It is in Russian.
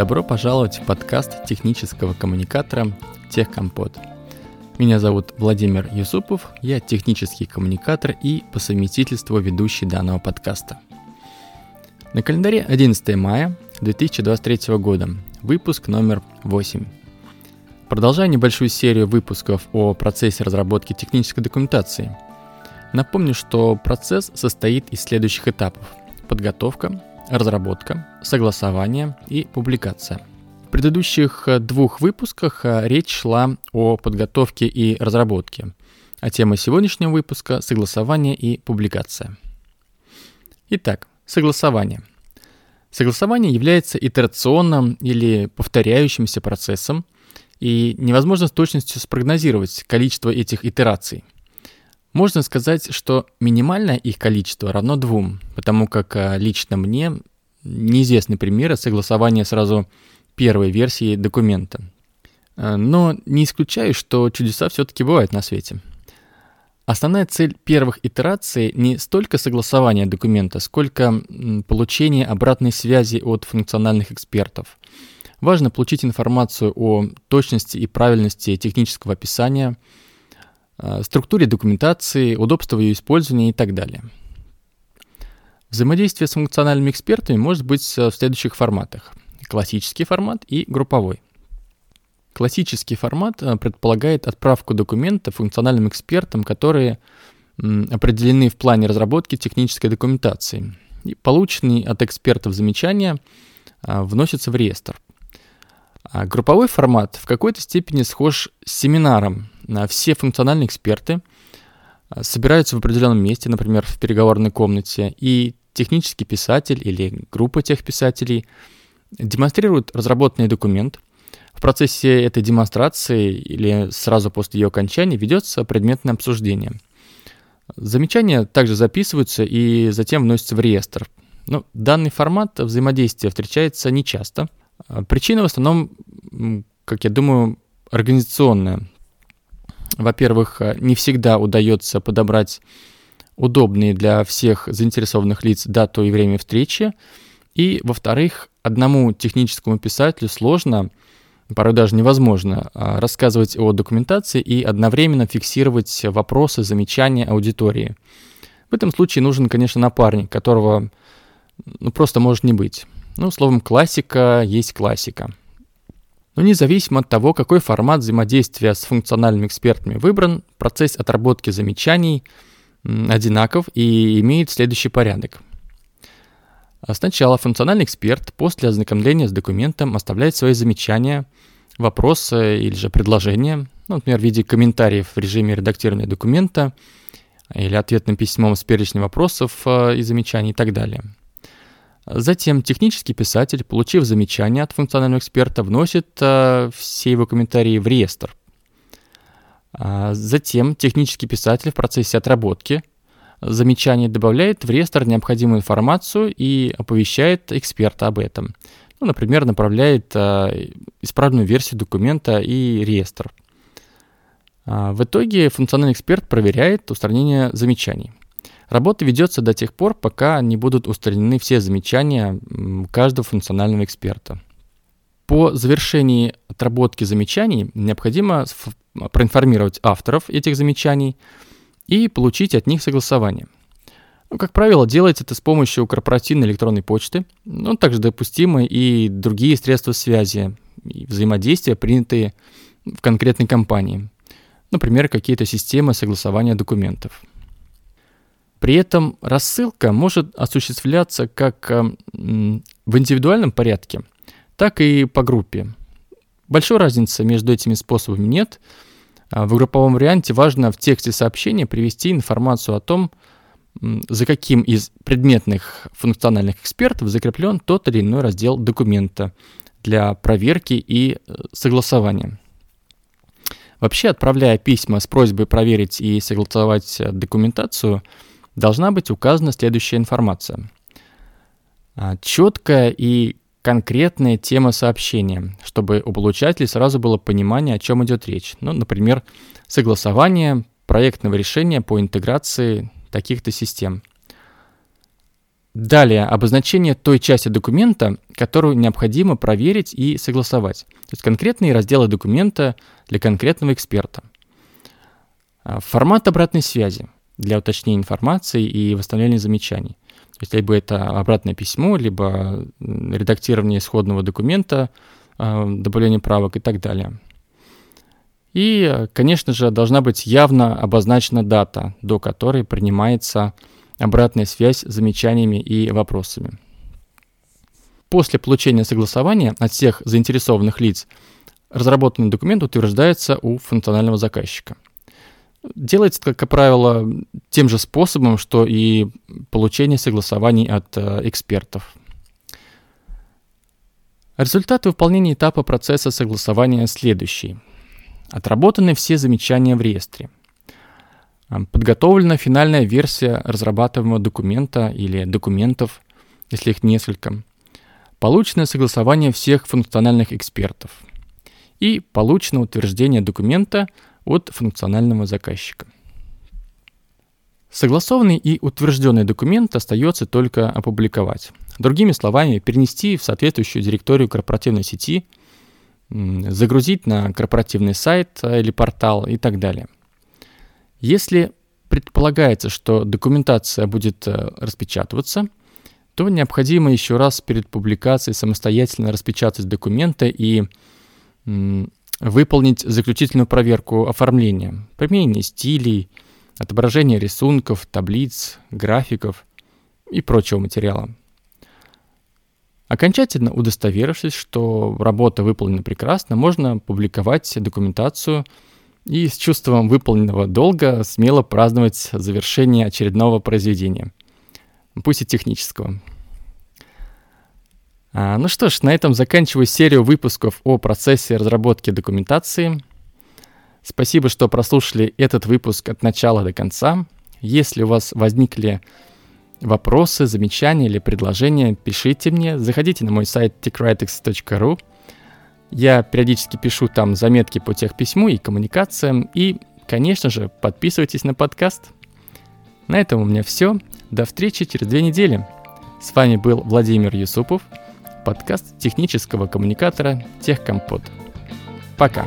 Добро пожаловать в подкаст технического коммуникатора «Техкомпот». Меня зовут Владимир Юсупов, я технический коммуникатор и по совместительству ведущий данного подкаста. На календаре 11 мая 2023 года, выпуск номер 8. Продолжая небольшую серию выпусков о процессе разработки технической документации. Напомню, что процесс состоит из следующих этапов. Подготовка, разработка, согласование и публикация. В предыдущих э, двух выпусках э, речь шла о подготовке и разработке, а тема сегодняшнего выпуска – согласование и публикация. Итак, согласование. Согласование является итерационным или повторяющимся процессом, и невозможно с точностью спрогнозировать количество этих итераций. Можно сказать, что минимальное их количество равно двум, потому как э, лично мне неизвестны примеры согласования сразу первой версии документа. Э, но не исключаю, что чудеса все-таки бывают на свете. Основная цель первых итераций не столько согласование документа, сколько получение обратной связи от функциональных экспертов. Важно получить информацию о точности и правильности технического описания – структуре документации, удобство ее использования и так далее. Взаимодействие с функциональными экспертами может быть э, в следующих форматах. Классический формат и групповой. Классический формат э, предполагает отправку документа функциональным экспертам, которые определены в плане разработки технической документации. И полученные от экспертов замечания вносятся в реестр. А групповой формат в какой-то степени схож с семинаром, все функциональные эксперты а, собираются в определенном месте, например, в переговорной комнате, и технический писатель или группа тех писателей демонстрируют разработанный документ. В процессе этой демонстрации или сразу после ее окончания ведется предметное обсуждение. Замечания также записываются и затем вносятся в реестр. Но данный формат взаимодействия встречается нечасто. А, причина в основном, как я думаю, организационная. Во-первых, э, не всегда удается подобрать удобные для всех заинтересованных лиц дату и время встречи. И, во-вторых, одному техническому писателю сложно, порой даже невозможно, а, рассказывать о документации и одновременно фиксировать вопросы, замечания аудитории. В этом случае нужен, конечно, напарник, которого ну, просто может не быть. Ну, словом, классика есть классика. Но независимо от того, какой формат взаимодействия с функциональными экспертами выбран, процесс отработки замечаний одинаков и имеет следующий порядок. Сначала функциональный эксперт после ознакомления с документом оставляет свои замечания, вопросы или же предложения, ну, например, в виде комментариев в режиме редактирования документа или ответным письмом с перечнем вопросов э, и замечаний и так далее – Затем технический писатель, получив замечание от функционального эксперта, вносит э, все его комментарии в реестр. А затем технический писатель в процессе отработки замечаний добавляет в реестр необходимую информацию и оповещает эксперта об этом. Ну, например, направляет э, исправленную версию документа и реестр. А в итоге функциональный эксперт проверяет устранение замечаний. Работа ведется до тех пор, пока не будут устранены все замечания каждого функционального эксперта. По завершении отработки замечаний необходимо проинформировать авторов этих замечаний и получить от них согласование. Ну, как правило, делается это с помощью корпоративной электронной почты, но также допустимы и другие средства связи и взаимодействия, принятые в конкретной компании. Например, какие-то системы согласования документов. При этом рассылка может осуществляться как э, в индивидуальном порядке, так и по группе. Большой разницы между этими способами нет. А в групповом варианте важно в тексте сообщения привести информацию о том, за каким из предметных функциональных экспертов закреплен тот или иной раздел документа для проверки и э, согласования. Вообще, отправляя письма с просьбой проверить и согласовать э, документацию – должна быть указана следующая информация. А, Четкая и конкретная тема сообщения, чтобы у получателей сразу было понимание, о чем идет речь. Ну, например, согласование проектного решения по интеграции таких-то систем. Далее, обозначение той части документа, которую необходимо проверить и согласовать. То есть конкретные разделы документа для конкретного эксперта. А, формат обратной связи для уточнения информации и восстановления замечаний. То есть либо это обратное письмо, либо редактирование исходного документа, а, добавление правок и так далее. И, конечно же, должна быть явно обозначена дата, до которой принимается обратная связь с замечаниями и вопросами. После получения согласования от всех заинтересованных лиц разработанный документ утверждается у функционального заказчика. Делается, как правило, тем же способом, что и получение согласований от э, экспертов. Результаты выполнения этапа процесса согласования следующие. Отработаны все замечания в реестре – Подготовлена финальная версия разрабатываемого документа или документов, если их несколько. Получено согласование всех функциональных экспертов. И получено утверждение документа от функционального заказчика. Согласованный и утвержденный документ остается только опубликовать. Другими словами, перенести в соответствующую директорию корпоративной сети, загрузить на корпоративный сайт э, или портал и так далее – если предполагается, что документация будет э, распечатываться, то необходимо еще раз перед публикацией самостоятельно распечатать документы и выполнить заключительную проверку оформления, применение стилей, отображение рисунков, таблиц, графиков и прочего материала. Окончательно удостоверившись, что работа выполнена прекрасно, можно публиковать документацию – и с чувством выполненного долга смело праздновать завершение очередного произведения, пусть и технического. А, ну что ж, на этом заканчиваю серию выпусков о процессе разработки документации. Спасибо, что прослушали этот выпуск от начала до конца. Если у вас возникли вопросы, замечания или предложения, пишите мне. Заходите на мой сайт techwritings.ru – я периодически пишу там заметки по техписьму и коммуникациям. И, конечно же, подписывайтесь на подкаст. На этом у меня все. До встречи через две недели. С вами был Владимир Юсупов, подкаст технического коммуникатора Техкомпот. Пока.